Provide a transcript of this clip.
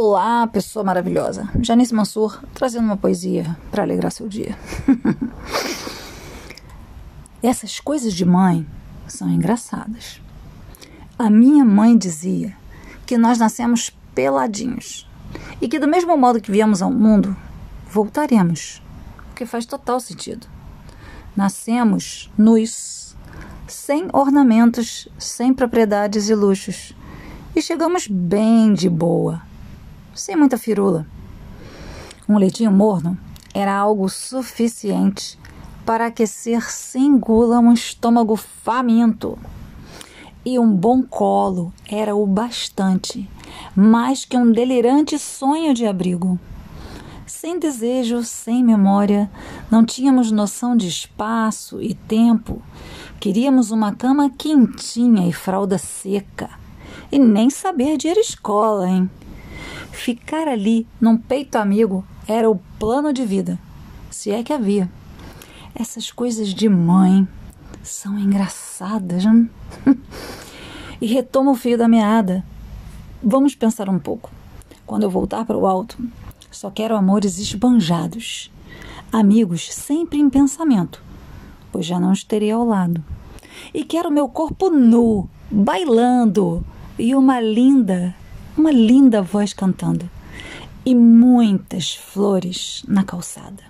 Olá, pessoa maravilhosa. Janice Mansur trazendo uma poesia para alegrar seu dia. Essas coisas de mãe são engraçadas. A minha mãe dizia que nós nascemos peladinhos e que, do mesmo modo que viemos ao mundo, voltaremos, o que faz total sentido. Nascemos nus, sem ornamentos, sem propriedades e luxos, e chegamos bem de boa sem muita firula. Um leitinho morno era algo suficiente para aquecer sem gula um estômago faminto. E um bom colo era o bastante, mais que um delirante sonho de abrigo. Sem desejo, sem memória, não tínhamos noção de espaço e tempo. Queríamos uma cama quentinha e fralda seca. E nem saber de ir à escola, hein? Ficar ali, num peito amigo, era o plano de vida, se é que havia. Essas coisas de mãe são engraçadas, né? e retoma o fio da meada. Vamos pensar um pouco. Quando eu voltar para o alto, só quero amores esbanjados, amigos sempre em pensamento, pois já não estarei ao lado. E quero meu corpo nu, bailando, e uma linda uma linda voz cantando e muitas flores na calçada.